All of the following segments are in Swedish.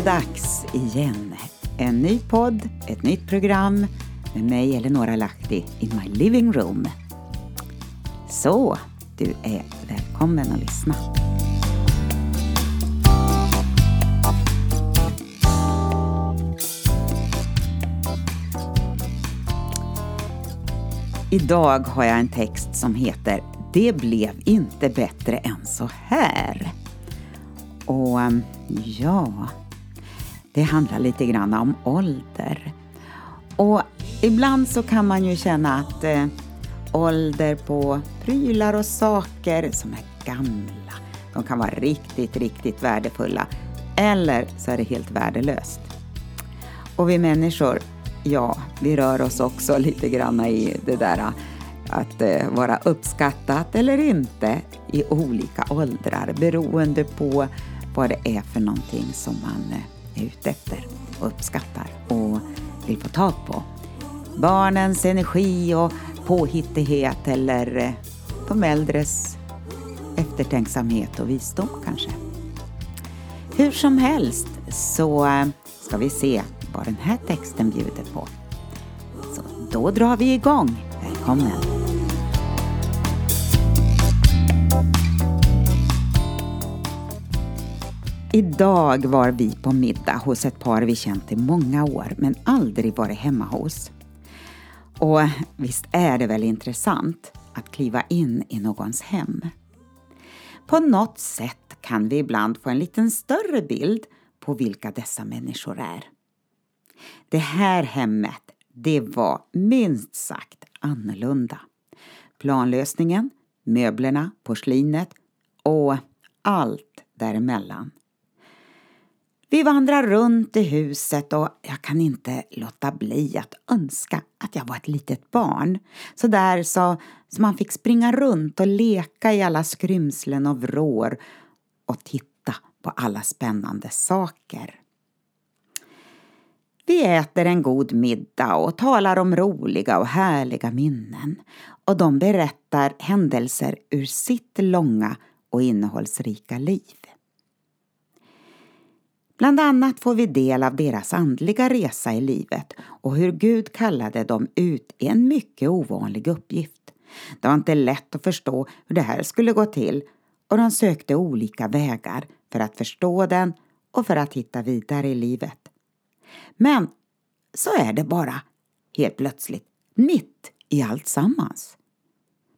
Det dags igen. En ny podd, ett nytt program med mig Eleonora Lahti in my living room. Så, du är välkommen att lyssna. Idag har jag en text som heter Det blev inte bättre än så här. Och ja, det handlar lite grann om ålder. Och ibland så kan man ju känna att eh, ålder på prylar och saker som är gamla, de kan vara riktigt, riktigt värdefulla. Eller så är det helt värdelöst. Och vi människor, ja, vi rör oss också lite grann i det där eh, att eh, vara uppskattat eller inte i olika åldrar beroende på vad det är för någonting som man eh, är ute efter och uppskattar och vill få tag på. Barnens energi och påhittighet eller eh, de äldres eftertänksamhet och visdom kanske. Hur som helst så eh, ska vi se vad den här texten bjuder på. Så då drar vi igång. Välkommen! Idag var vi på middag hos ett par vi känt i många år men aldrig varit hemma hos. Och visst är det väl intressant att kliva in i någons hem? På något sätt kan vi ibland få en liten större bild på vilka dessa människor är. Det här hemmet, det var minst sagt annorlunda. Planlösningen, möblerna, porslinet och allt däremellan. Vi vandrar runt i huset och jag kan inte låta bli att önska att jag var ett litet barn. Så där så, så man fick springa runt och leka i alla skrymslen och vrår och titta på alla spännande saker. Vi äter en god middag och talar om roliga och härliga minnen och de berättar händelser ur sitt långa och innehållsrika liv. Bland annat får vi del av deras andliga resa i livet och hur Gud kallade dem ut i en mycket ovanlig uppgift. Det var inte lätt att förstå hur det här skulle gå till och de sökte olika vägar för att förstå den och för att hitta vidare i livet. Men så är det bara helt plötsligt mitt i allt sammans.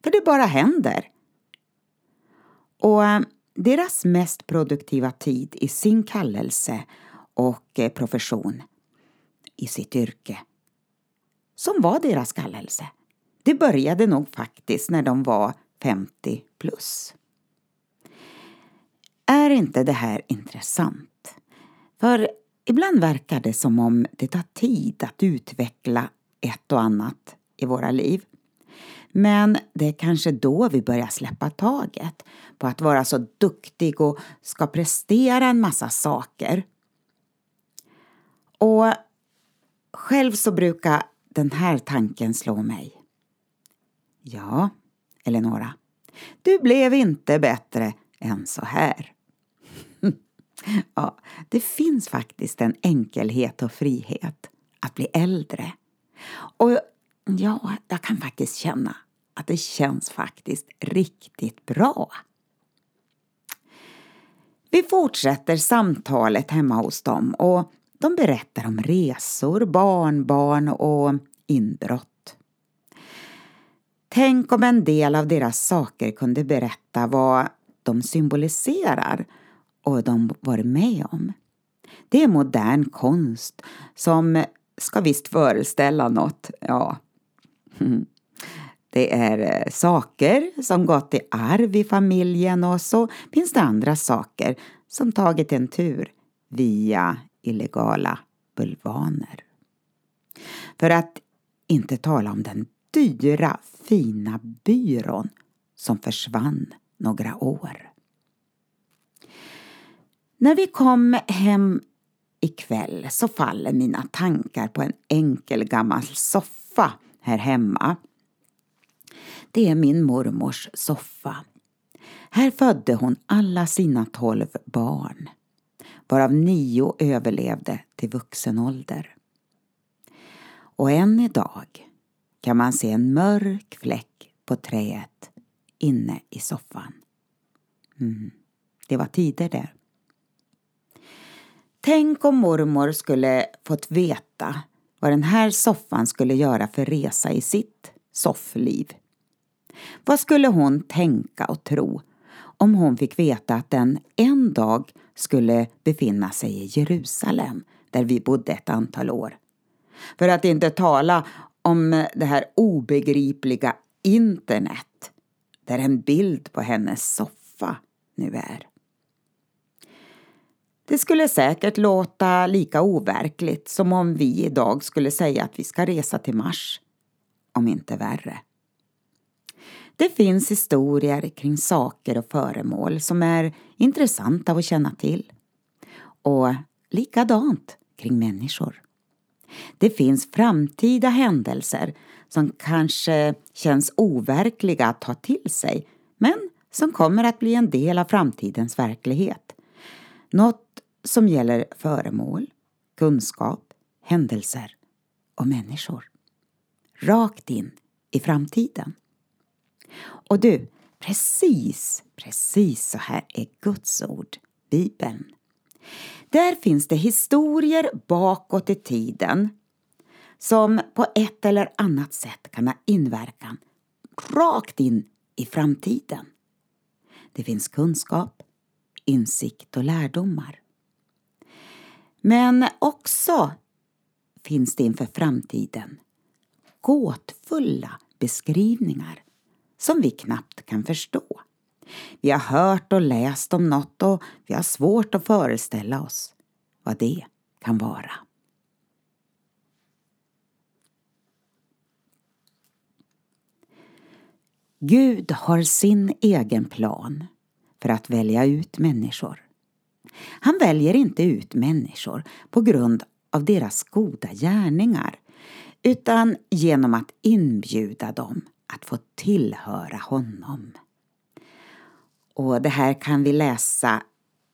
För det bara händer. Och eh, deras mest produktiva tid i sin kallelse och eh, profession i sitt yrke. Som var deras kallelse. Det började nog faktiskt när de var 50 plus. Är inte det här intressant? För ibland verkar det som om det tar tid att utveckla ett och annat i våra liv. Men det är kanske då vi börjar släppa taget på att vara så duktig och ska prestera en massa saker. Och själv så brukar den här tanken slå mig. Ja, Eleonora, du blev inte bättre än så här. ja, det finns faktiskt en enkelhet och frihet att bli äldre. Och ja, jag kan faktiskt känna att det känns faktiskt riktigt bra. Vi fortsätter samtalet hemma hos dem och de berättar om resor, barnbarn och inbrott. Tänk om en del av deras saker kunde berätta vad de symboliserar och de varit med om. Det är modern konst som ska visst föreställa något, ja. Mm. Det är eh, saker som gått i arv i familjen och så finns det andra saker som tagit en tur via illegala bulvaner. För att inte tala om den dyra, fina byrån som försvann några år. När vi kom hem ikväll så faller mina tankar på en enkel gammal soffa här hemma det är min mormors soffa. Här födde hon alla sina tolv barn. varav nio överlevde till vuxen ålder. Och än idag kan man se en mörk fläck på träet inne i soffan. Mm. Det var tider där. Tänk om mormor skulle fått veta vad den här soffan skulle göra för resa i sitt soffliv. Vad skulle hon tänka och tro om hon fick veta att den en dag skulle befinna sig i Jerusalem, där vi bodde ett antal år? För att inte tala om det här obegripliga internet, där en bild på hennes soffa nu är. Det skulle säkert låta lika overkligt som om vi idag skulle säga att vi ska resa till Mars, om inte värre. Det finns historier kring saker och föremål som är intressanta att känna till. Och likadant kring människor. Det finns framtida händelser som kanske känns overkliga att ta till sig men som kommer att bli en del av framtidens verklighet. Något som gäller föremål, kunskap, händelser och människor. Rakt in i framtiden. Och du, precis, precis så här är Guds ord, Bibeln. Där finns det historier bakåt i tiden som på ett eller annat sätt kan ha inverkan rakt in i framtiden. Det finns kunskap, insikt och lärdomar. Men också finns det inför framtiden gåtfulla beskrivningar som vi knappt kan förstå. Vi har hört och läst om något och vi har svårt att föreställa oss vad det kan vara. Gud har sin egen plan för att välja ut människor. Han väljer inte ut människor på grund av deras goda gärningar utan genom att inbjuda dem att få tillhöra honom. Och det här kan vi läsa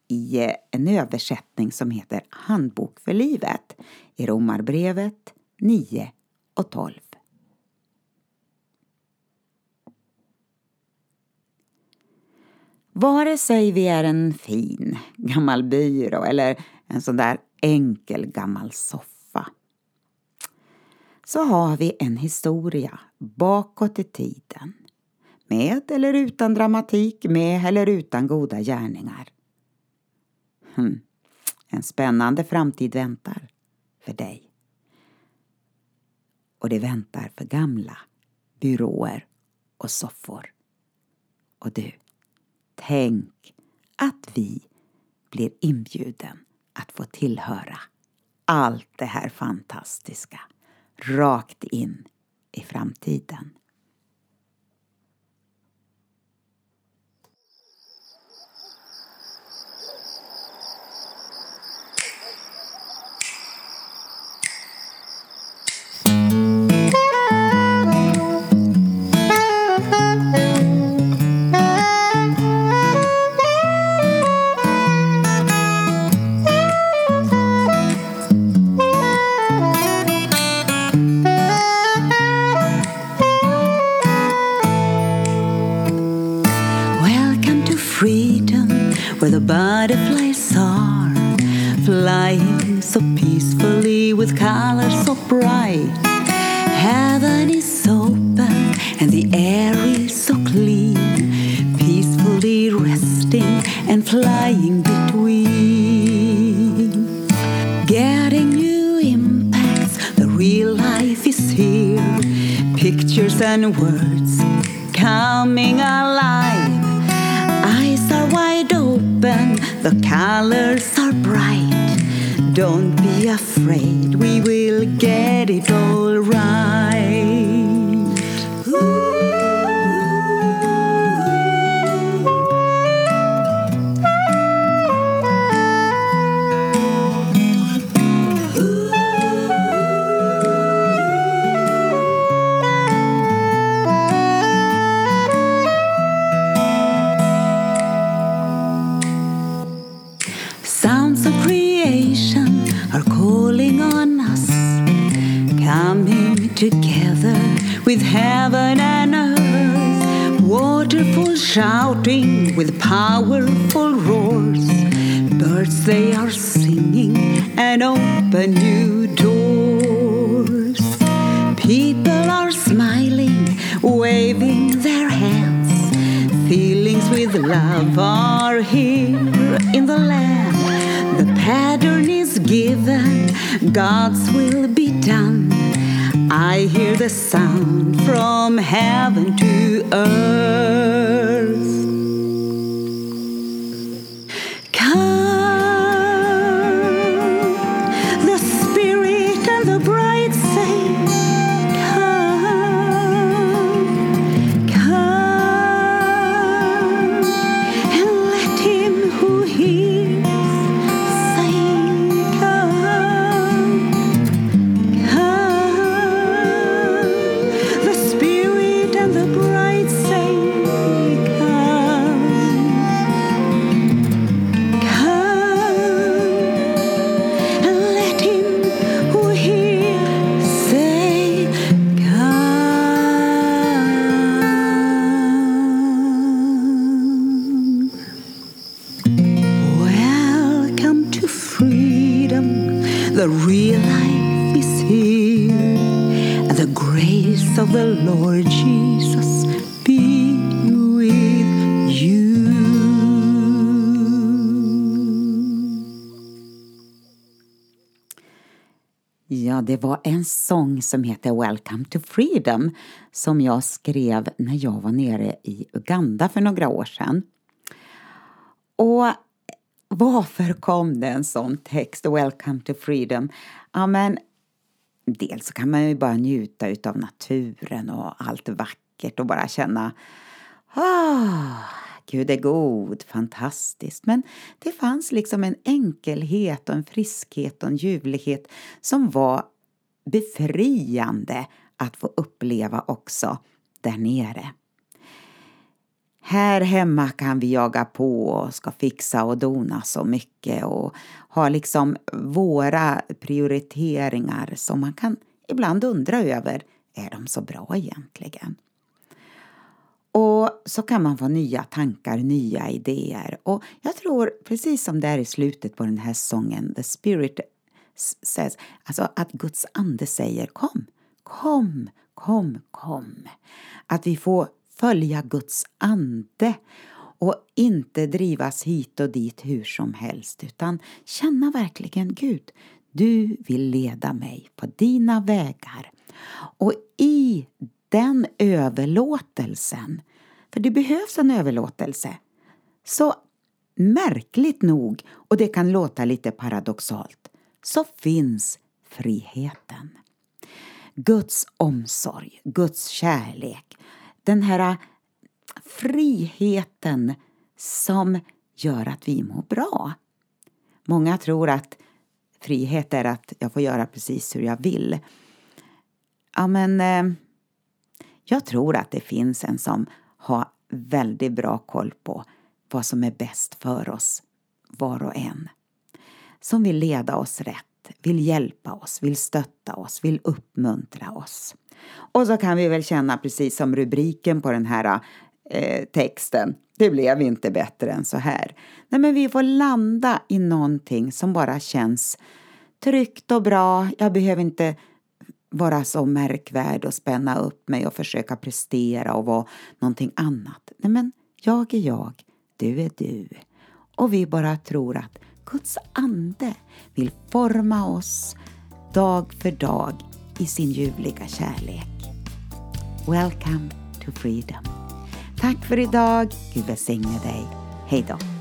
i en översättning som heter Handbok för livet i Romarbrevet 9 och 12. Vare sig vi är en fin gammal byrå eller en sån där enkel gammal soffa så har vi en historia bakåt i tiden med eller utan dramatik, med eller utan goda gärningar. Hmm. En spännande framtid väntar för dig. Och det väntar för gamla byråer och soffor. Och du, tänk att vi blir inbjuden att få tillhöra allt det här fantastiska rakt in i framtiden. With colors so bright. Heaven is open and the air is so clean, peacefully resting and flying between. Getting new impacts, the real life is here. Pictures and words coming alive. Eyes are wide open, the colors are bright. Don't be afraid, we will get it all right. Shouting with powerful roars. Birds they are singing and open new doors. People are smiling, waving their hands. Feelings with love are here in the land. The pattern is given, God's will be done. I hear the sound from heaven to earth. Grace of the Lord Jesus be with you. Ja, det var en sång som heter Welcome to Freedom som jag skrev när jag var nere i Uganda för några år sedan. Och varför kom det en sån text, Welcome to Freedom? Ja, men dels så kan man ju bara njuta av naturen och allt vackert och bara känna ah, Gud är god, fantastiskt. Men det fanns liksom en enkelhet och en friskhet och en ljuvlighet som var befriande att få uppleva också där nere. Här hemma kan vi jaga på och ska fixa och dona så mycket och ha liksom våra prioriteringar som man kan ibland undra över, är de så bra egentligen? Och så kan man få nya tankar, nya idéer. Och jag tror, precis som det är i slutet på den här sången, The Spirit says, alltså att Guds ande säger kom, kom, kom, kom. Att vi får följa Guds ande och inte drivas hit och dit hur som helst utan känna verkligen Gud, du vill leda mig på dina vägar. Och i den överlåtelsen, för det behövs en överlåtelse, så märkligt nog, och det kan låta lite paradoxalt, så finns friheten. Guds omsorg, Guds kärlek, den här äh, friheten som gör att vi mår bra. Många tror att frihet är att jag får göra precis hur jag vill. Ja, men eh, jag tror att det finns en som har väldigt bra koll på vad som är bäst för oss, var och en. Som vill leda oss rätt, vill hjälpa oss, vill stötta oss, vill uppmuntra oss. Och så kan vi väl känna precis som rubriken på den här eh, texten. Det blev inte bättre än så här. Nej, men vi får landa i någonting som bara känns tryggt och bra. Jag behöver inte vara så märkvärd och spänna upp mig och försöka prestera och vara någonting annat. Nej, men jag är jag, du är du. Och vi bara tror att Guds ande vill forma oss dag för dag i sin ljuvliga kärlek. Welcome to freedom. Tack för idag. Gud välsigne dig. Hej då.